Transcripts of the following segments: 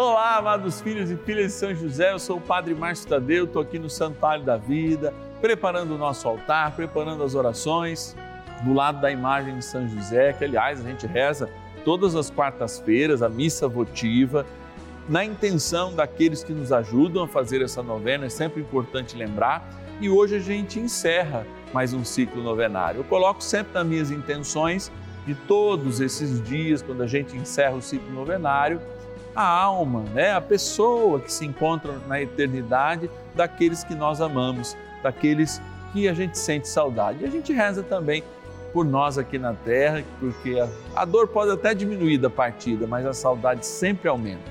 Olá, amados filhos e filhas de São José, eu sou o Padre Márcio Tadeu, estou aqui no Santuário da Vida, preparando o nosso altar, preparando as orações, do lado da imagem de São José, que aliás a gente reza todas as quartas-feiras, a missa votiva, na intenção daqueles que nos ajudam a fazer essa novena, é sempre importante lembrar. E hoje a gente encerra mais um ciclo novenário. Eu coloco sempre nas minhas intenções de todos esses dias, quando a gente encerra o ciclo novenário, a alma, né, a pessoa que se encontra na eternidade daqueles que nós amamos, daqueles que a gente sente saudade. E a gente reza também por nós aqui na terra, porque a, dor pode até diminuir da partida, mas a saudade sempre aumenta.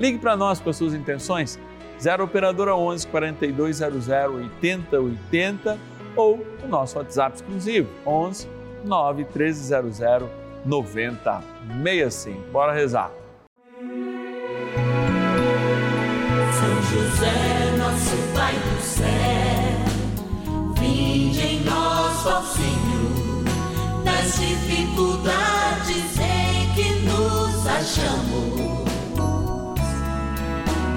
Ligue para nós com as suas intenções, 0 Operadora 11 4200 8080 ou o nosso WhatsApp exclusivo, 11 9 1300 9065. Bora rezar. José, nosso Pai do céu, vinde em nós, ó nas dificuldades em que nos achamos.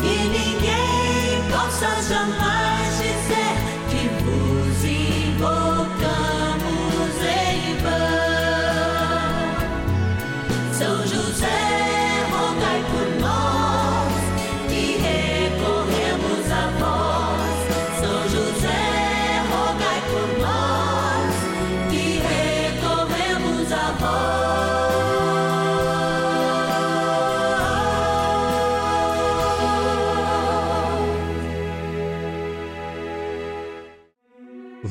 Que ninguém possa jamais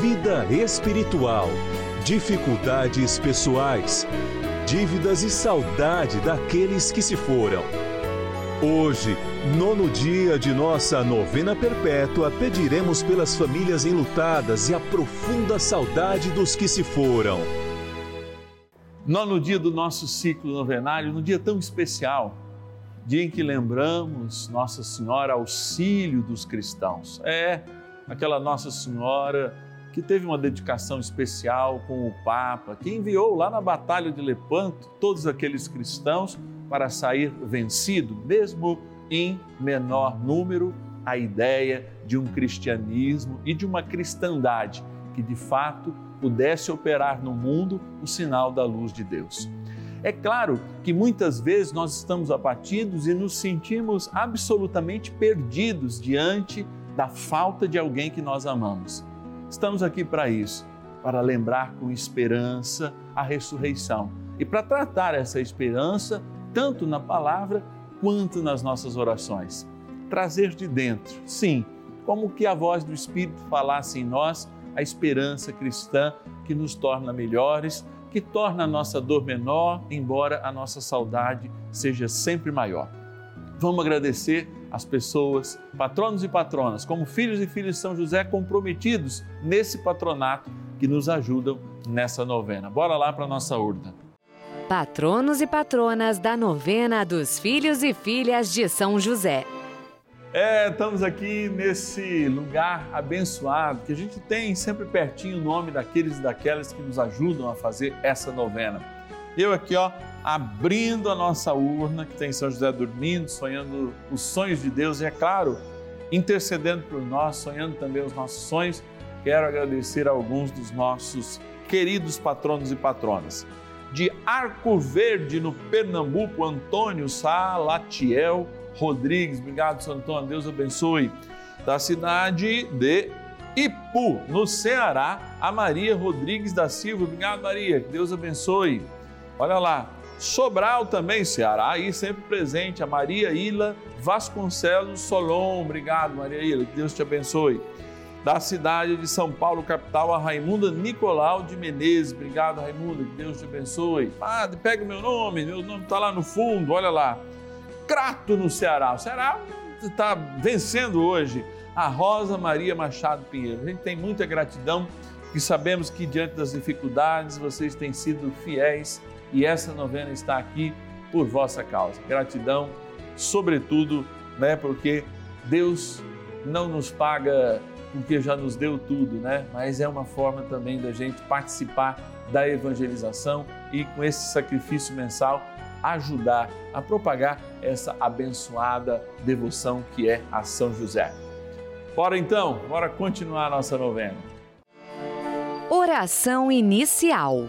vida espiritual, dificuldades pessoais, dívidas e saudade daqueles que se foram. Hoje, nono dia de nossa novena perpétua, pediremos pelas famílias enlutadas e a profunda saudade dos que se foram. Nono dia do nosso ciclo novenário, num dia tão especial, dia em que lembramos Nossa Senhora auxílio dos cristãos. É aquela Nossa Senhora que teve uma dedicação especial com o Papa, que enviou lá na Batalha de Lepanto todos aqueles cristãos para sair vencido, mesmo em menor número, a ideia de um cristianismo e de uma cristandade que de fato pudesse operar no mundo o sinal da luz de Deus. É claro que muitas vezes nós estamos abatidos e nos sentimos absolutamente perdidos diante da falta de alguém que nós amamos. Estamos aqui para isso, para lembrar com esperança a ressurreição e para tratar essa esperança tanto na palavra quanto nas nossas orações. Trazer de dentro, sim, como que a voz do Espírito falasse em nós a esperança cristã que nos torna melhores, que torna a nossa dor menor, embora a nossa saudade seja sempre maior. Vamos agradecer as pessoas, patronos e patronas, como filhos e filhas de São José comprometidos nesse patronato que nos ajudam nessa novena. Bora lá para a nossa urna. Patronos e patronas da novena dos filhos e filhas de São José. É, estamos aqui nesse lugar abençoado que a gente tem sempre pertinho o nome daqueles e daquelas que nos ajudam a fazer essa novena. Eu aqui, ó, abrindo a nossa urna, que tem São José dormindo, sonhando os sonhos de Deus e, é claro, intercedendo por nós, sonhando também os nossos sonhos. Quero agradecer a alguns dos nossos queridos patronos e patronas. De Arco Verde, no Pernambuco, Antônio Salatiel Rodrigues. Obrigado, Santo Antônio. Deus abençoe. Da cidade de Ipu, no Ceará, a Maria Rodrigues da Silva. Obrigado, Maria. Deus abençoe. Olha lá, Sobral também, Ceará, aí sempre presente, a Maria Ila Vasconcelos Solon. Obrigado, Maria Ila, que Deus te abençoe. Da cidade de São Paulo, capital, a Raimunda Nicolau de Menezes. Obrigado, Raimunda, que Deus te abençoe. Padre, pega meu nome, meu nome está lá no fundo, olha lá. Crato, no Ceará. O Ceará está vencendo hoje? A Rosa Maria Machado Pinheiro. A gente tem muita gratidão e sabemos que diante das dificuldades vocês têm sido fiéis e essa novena está aqui por vossa causa. Gratidão, sobretudo, né, porque Deus não nos paga porque já nos deu tudo, né? Mas é uma forma também da gente participar da evangelização e com esse sacrifício mensal ajudar a propagar essa abençoada devoção que é a São José. Bora então, bora continuar a nossa novena. Oração inicial.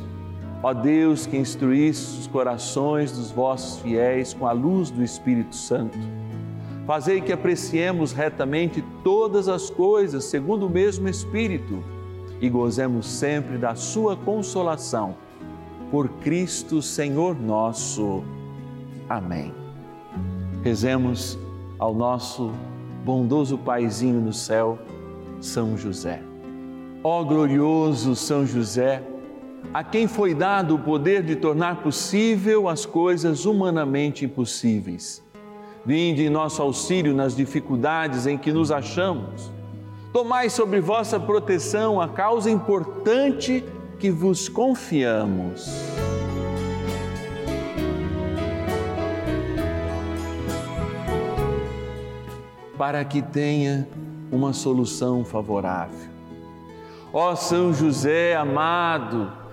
ó Deus que instruísse os corações dos vossos fiéis com a luz do Espírito Santo. Fazei que apreciemos retamente todas as coisas segundo o mesmo Espírito e gozemos sempre da Sua consolação. Por Cristo Senhor nosso. Amém. Rezemos ao nosso bondoso Paizinho no céu, São José. Ó glorioso São José, a quem foi dado o poder de tornar possível as coisas humanamente impossíveis. Vinde em nosso auxílio nas dificuldades em que nos achamos. Tomai sobre vossa proteção a causa importante que vos confiamos. para que tenha uma solução favorável. Ó São José amado,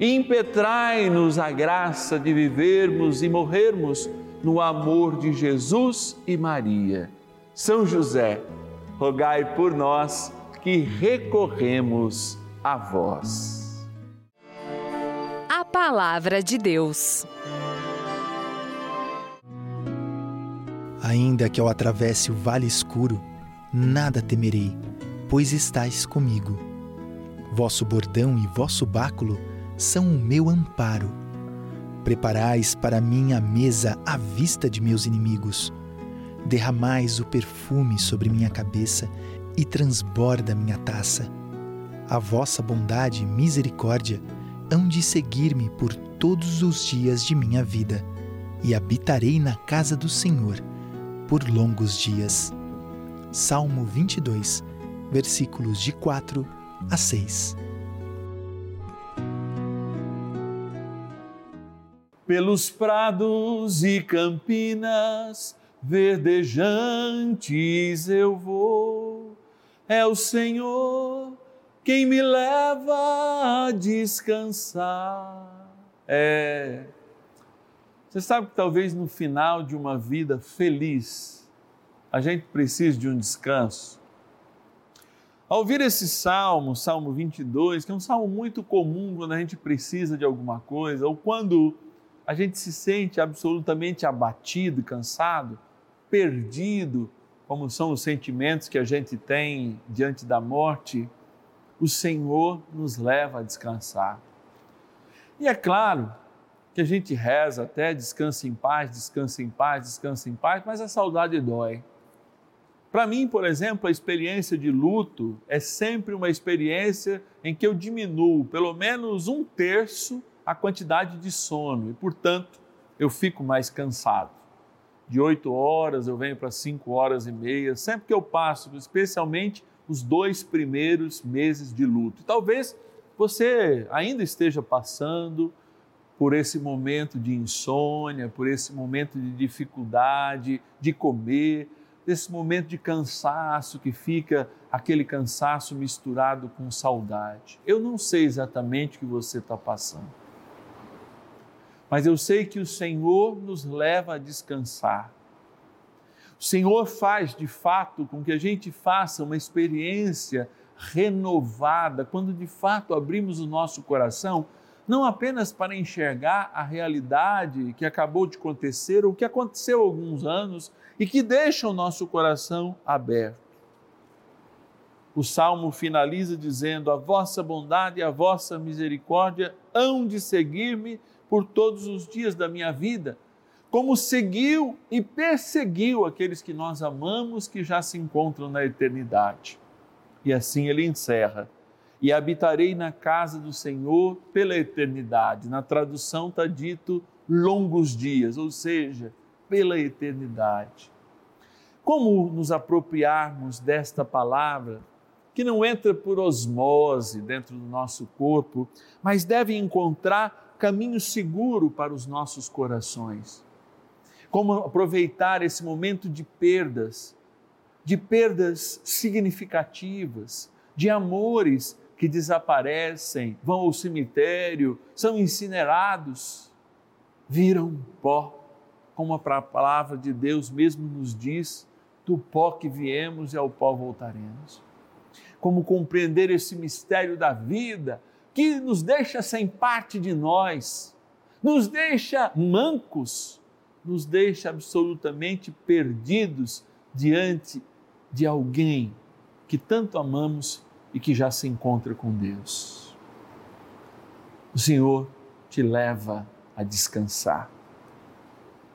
impetrai-nos a graça de vivermos e morrermos no amor de Jesus e Maria. São José, rogai por nós que recorremos a vós. A Palavra de Deus. Ainda que eu atravesse o vale escuro, nada temerei, pois estais comigo. Vosso bordão e vosso báculo são o meu amparo. Preparais para mim a mesa à vista de meus inimigos. Derramais o perfume sobre minha cabeça e transborda minha taça. A vossa bondade e misericórdia hão de seguir-me por todos os dias de minha vida, e habitarei na casa do Senhor por longos dias Salmo 22, versículos de 4 a 6. Pelos prados e campinas verdejantes eu vou, é o Senhor quem me leva a descansar. É. Você sabe que talvez no final de uma vida feliz, a gente precisa de um descanso. Ao ouvir esse salmo, Salmo 22, que é um salmo muito comum quando a gente precisa de alguma coisa, ou quando a gente se sente absolutamente abatido, cansado, perdido, como são os sentimentos que a gente tem diante da morte, o Senhor nos leva a descansar. E é claro que a gente reza até descansa em paz, descansa em paz, descansa em paz, mas a saudade dói. Para mim, por exemplo, a experiência de luto é sempre uma experiência em que eu diminuo pelo menos um terço a quantidade de sono e, portanto, eu fico mais cansado. De oito horas eu venho para cinco horas e meia, sempre que eu passo, especialmente os dois primeiros meses de luto. Talvez você ainda esteja passando por esse momento de insônia, por esse momento de dificuldade de comer desse momento de cansaço que fica aquele cansaço misturado com saudade. Eu não sei exatamente o que você está passando, mas eu sei que o Senhor nos leva a descansar. O Senhor faz de fato com que a gente faça uma experiência renovada, quando de fato abrimos o nosso coração, não apenas para enxergar a realidade que acabou de acontecer ou que aconteceu há alguns anos e que deixa o nosso coração aberto. O salmo finaliza dizendo: A vossa bondade e a vossa misericórdia hão de seguir-me por todos os dias da minha vida, como seguiu e perseguiu aqueles que nós amamos que já se encontram na eternidade. E assim ele encerra: E habitarei na casa do Senhor pela eternidade. Na tradução está dito longos dias, ou seja, pela eternidade. Como nos apropriarmos desta palavra, que não entra por osmose dentro do nosso corpo, mas deve encontrar caminho seguro para os nossos corações? Como aproveitar esse momento de perdas de perdas significativas, de amores que desaparecem, vão ao cemitério, são incinerados, viram pó, como a palavra de Deus mesmo nos diz, do pó que viemos e ao pó voltaremos. Como compreender esse mistério da vida que nos deixa sem parte de nós, nos deixa mancos, nos deixa absolutamente perdidos diante de alguém que tanto amamos e que já se encontra com Deus. O Senhor te leva a descansar.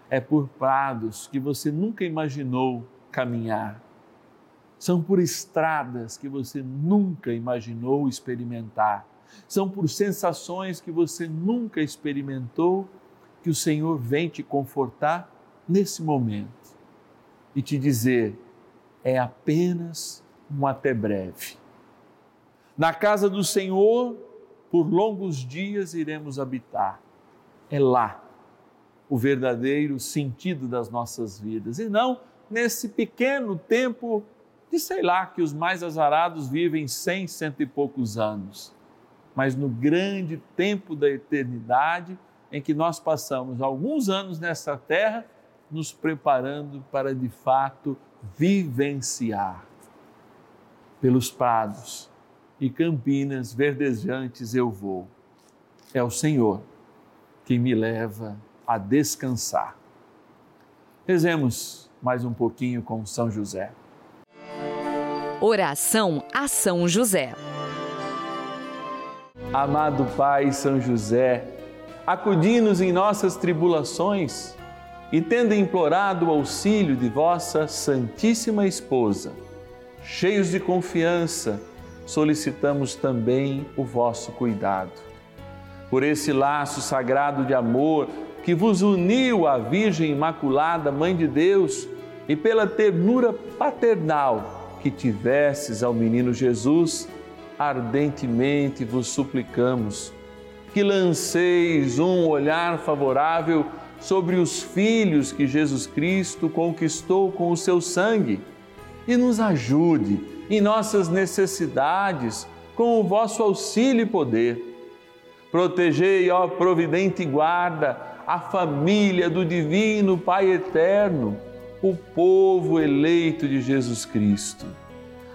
É por prados que você nunca imaginou caminhar. São por estradas que você nunca imaginou experimentar. São por sensações que você nunca experimentou que o Senhor vem te confortar nesse momento e te dizer: é apenas um até breve. Na casa do Senhor, por longos dias iremos habitar. É lá o verdadeiro sentido das nossas vidas e não nesse pequeno tempo de sei lá que os mais azarados vivem cem, cento e poucos anos, mas no grande tempo da eternidade em que nós passamos alguns anos nessa terra nos preparando para de fato vivenciar pelos prados e campinas verdejantes eu vou. É o Senhor que me leva a descansar. Rezemos mais um pouquinho com São José. Oração a São José. Amado Pai São José, acudi-nos em nossas tribulações e tendo implorado o auxílio de vossa Santíssima Esposa, cheios de confiança, solicitamos também o vosso cuidado. Por esse laço sagrado de amor que vos uniu à Virgem Imaculada, Mãe de Deus, e pela ternura paternal que tivesses ao menino Jesus, ardentemente vos suplicamos que lanceis um olhar favorável sobre os filhos que Jesus Cristo conquistou com o seu sangue e nos ajude em nossas necessidades com o vosso auxílio e poder. Protegei, ó providente guarda, a família do Divino Pai Eterno, o povo eleito de Jesus Cristo.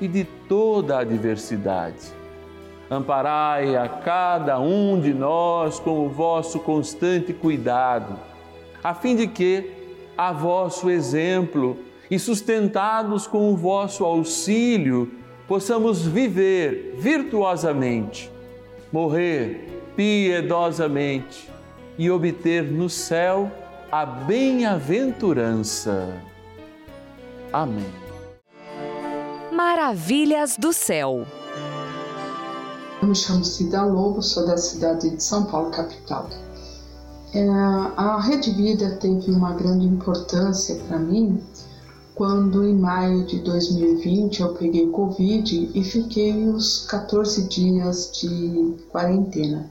e de toda a adversidade. Amparai a cada um de nós com o vosso constante cuidado a fim de que, a vosso exemplo e sustentados com o vosso auxílio, possamos viver virtuosamente, morrer piedosamente e obter no céu a bem-aventurança. Amém. Maravilhas do Céu. Eu me chamo Cida Lobo, sou da cidade de São Paulo, capital. É, a Rede Vida teve uma grande importância para mim quando, em maio de 2020, eu peguei Covid e fiquei os 14 dias de quarentena.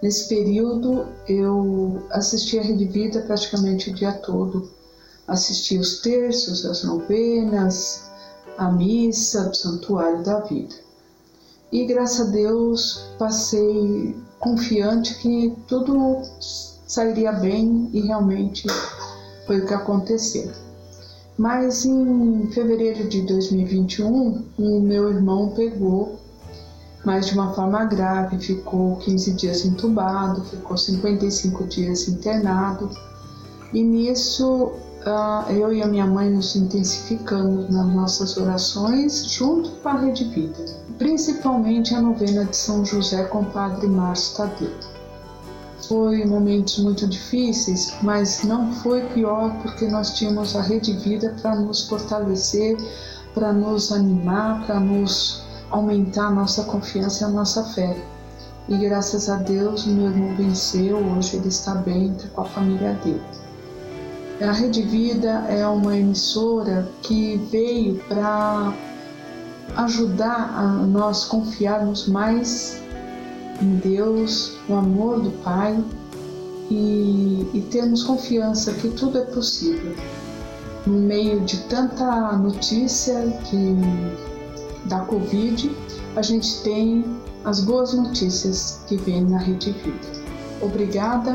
Nesse período, eu assisti a Rede Vida praticamente o dia todo. Assisti os terços, as novenas, a missa do Santuário da Vida. E graças a Deus passei confiante que tudo sairia bem e realmente foi o que aconteceu. Mas em fevereiro de 2021, o meu irmão pegou, mas de uma forma grave, ficou 15 dias entubado, ficou 55 dias internado. E nisso eu e a minha mãe nos intensificamos nas nossas orações junto com a Rede Vida, principalmente a novena de São José com o Padre Márcio Tadeu. Foi momentos muito difíceis, mas não foi pior porque nós tínhamos a Rede Vida para nos fortalecer, para nos animar, para nos aumentar a nossa confiança e a nossa fé. E graças a Deus, meu irmão venceu, hoje ele está bem, está com a família dele. A Rede Vida é uma emissora que veio para ajudar a nós confiarmos mais em Deus, no amor do Pai e, e termos confiança que tudo é possível. No meio de tanta notícia que, da Covid, a gente tem as boas notícias que vêm na Rede Vida. Obrigada.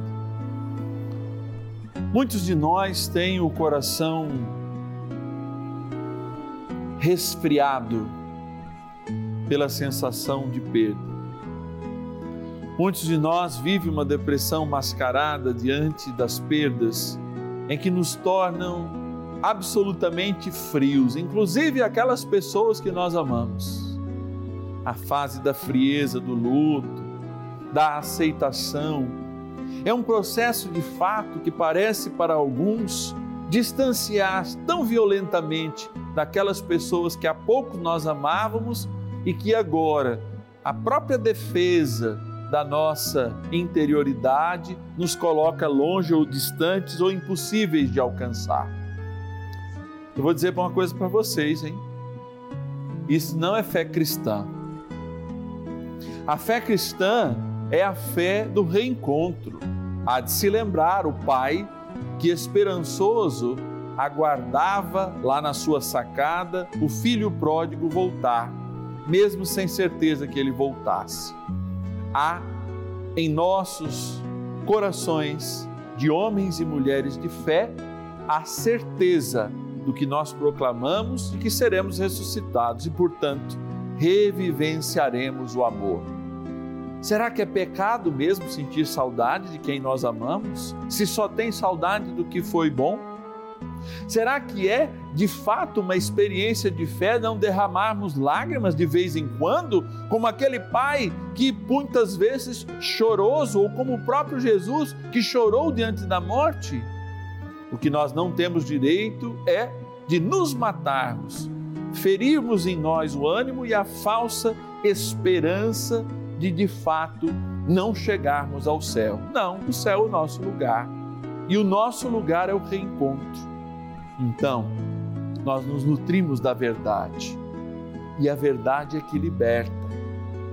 Muitos de nós têm o coração resfriado pela sensação de perda. Muitos de nós vivem uma depressão mascarada diante das perdas, em que nos tornam absolutamente frios, inclusive aquelas pessoas que nós amamos. A fase da frieza do luto, da aceitação, é um processo de fato que parece para alguns distanciar tão violentamente daquelas pessoas que há pouco nós amávamos e que agora a própria defesa da nossa interioridade nos coloca longe ou distantes ou impossíveis de alcançar. Eu vou dizer uma coisa para vocês, hein? Isso não é fé cristã. A fé cristã é a fé do reencontro. Há de se lembrar o pai que esperançoso aguardava lá na sua sacada o filho pródigo voltar, mesmo sem certeza que ele voltasse. Há em nossos corações de homens e mulheres de fé a certeza do que nós proclamamos e que seremos ressuscitados e, portanto, revivenciaremos o amor. Será que é pecado mesmo sentir saudade de quem nós amamos? Se só tem saudade do que foi bom? Será que é de fato uma experiência de fé não derramarmos lágrimas de vez em quando, como aquele pai que muitas vezes choroso, ou como o próprio Jesus que chorou diante da morte? O que nós não temos direito é de nos matarmos, ferirmos em nós o ânimo e a falsa esperança de de fato não chegarmos ao céu. Não, o céu é o nosso lugar. E o nosso lugar é o reencontro. Então, nós nos nutrimos da verdade. E a verdade é que liberta.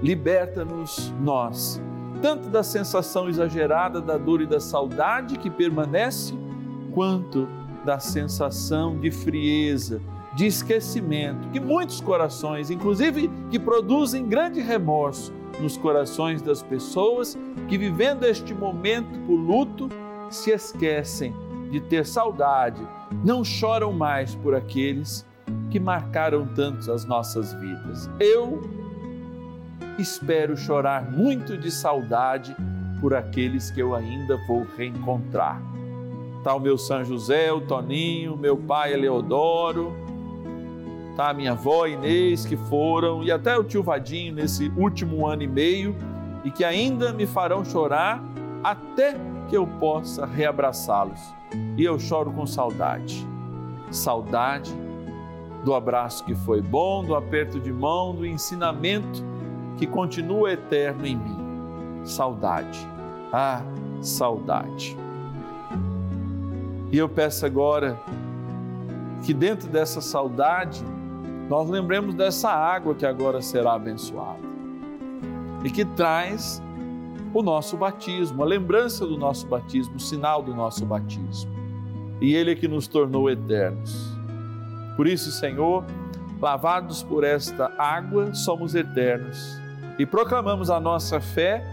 Liberta-nos nós, tanto da sensação exagerada da dor e da saudade que permanece, quanto da sensação de frieza, de esquecimento que muitos corações, inclusive que produzem grande remorso, nos corações das pessoas que, vivendo este momento por luto, se esquecem de ter saudade, não choram mais por aqueles que marcaram tantos as nossas vidas. Eu espero chorar muito de saudade por aqueles que eu ainda vou reencontrar. Tá o meu São José, o Toninho, meu pai Eleodoro, tá minha avó Inês que foram e até o tio Vadinho nesse último ano e meio e que ainda me farão chorar até que eu possa reabraçá-los. E eu choro com saudade. Saudade do abraço que foi bom, do aperto de mão, do ensinamento que continua eterno em mim. Saudade. Ah, saudade. E eu peço agora que dentro dessa saudade nós lembremos dessa água que agora será abençoada e que traz o nosso batismo, a lembrança do nosso batismo, o sinal do nosso batismo. E Ele é que nos tornou eternos. Por isso, Senhor, lavados por esta água, somos eternos e proclamamos a nossa fé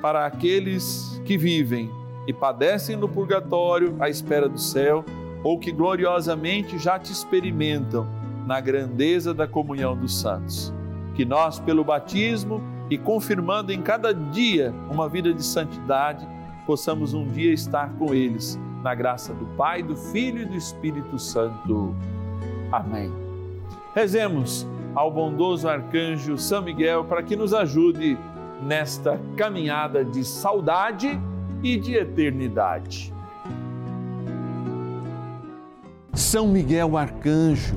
para aqueles que vivem e padecem no purgatório à espera do céu ou que gloriosamente já te experimentam na grandeza da comunhão dos santos. Que nós, pelo batismo, e confirmando em cada dia uma vida de santidade, possamos um dia estar com eles, na graça do Pai, do Filho e do Espírito Santo. Amém. Rezemos ao bondoso arcanjo São Miguel para que nos ajude nesta caminhada de saudade e de eternidade. São Miguel arcanjo,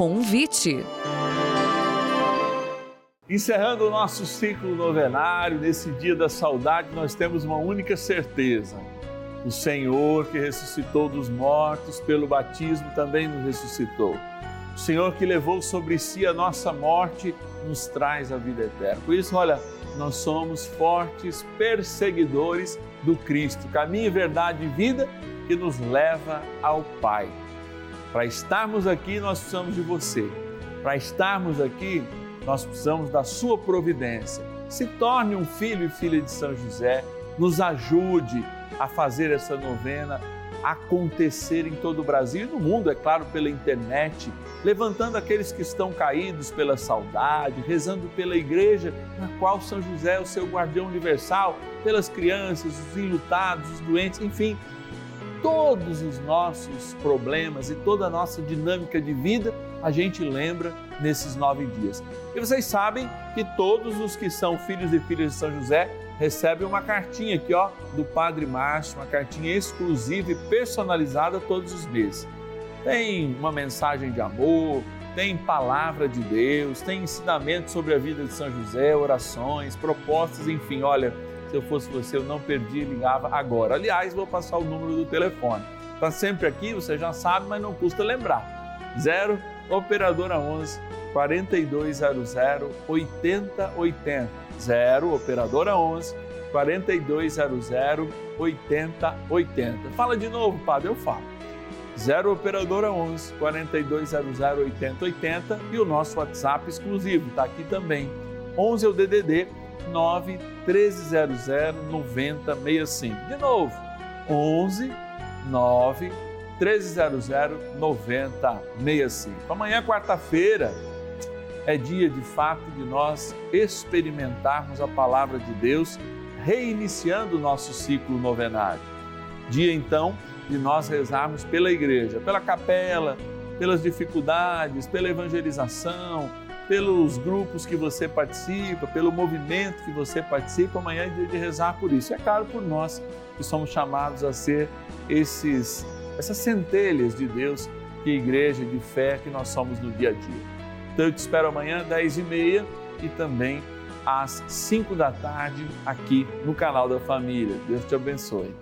Convite. Encerrando o nosso ciclo novenário, nesse dia da saudade, nós temos uma única certeza: o Senhor que ressuscitou dos mortos pelo batismo também nos ressuscitou. O Senhor que levou sobre si a nossa morte nos traz a vida eterna. Por isso, olha, nós somos fortes perseguidores do Cristo, caminho, verdade e vida que nos leva ao Pai. Para estarmos aqui, nós precisamos de você. Para estarmos aqui, nós precisamos da sua providência. Se torne um filho e filha de São José, nos ajude a fazer essa novena acontecer em todo o Brasil e no mundo, é claro, pela internet, levantando aqueles que estão caídos pela saudade, rezando pela igreja na qual São José é o seu guardião universal, pelas crianças, os enlutados, os doentes, enfim, todos os nossos problemas e toda a nossa dinâmica de vida a gente lembra nesses nove dias. E vocês sabem que todos os que são filhos e filhas de São José recebem uma cartinha aqui, ó, do Padre Márcio, uma cartinha exclusiva e personalizada todos os meses. Tem uma mensagem de amor, tem palavra de Deus, tem ensinamento sobre a vida de São José, orações, propostas, enfim, olha, se eu fosse você, eu não perdia e ligava agora. Aliás, vou passar o número do telefone. Está sempre aqui, você já sabe, mas não custa lembrar. 0 Operadora 11 4200 8080. 0 Operadora 11 4200 8080. Fala de novo, padre, eu falo. 0 Operadora 11 4200 8080 e o nosso WhatsApp exclusivo está aqui também. 11 é o DDD 9 1300 9065. De novo, 11 9 1300 9065. Amanhã, quarta-feira, é dia de fato de nós experimentarmos a palavra de Deus, reiniciando o nosso ciclo novenário. Dia então de nós rezarmos pela igreja, pela capela, pelas dificuldades, pela evangelização, pelos grupos que você participa, pelo movimento que você participa. Amanhã é dia de rezar por isso. É claro, por nós que somos chamados a ser esses essas centelhas de Deus, que igreja de fé que nós somos no dia a dia. Então eu te espero amanhã, 10 e meia e também às 5 da tarde aqui no canal da Família. Deus te abençoe.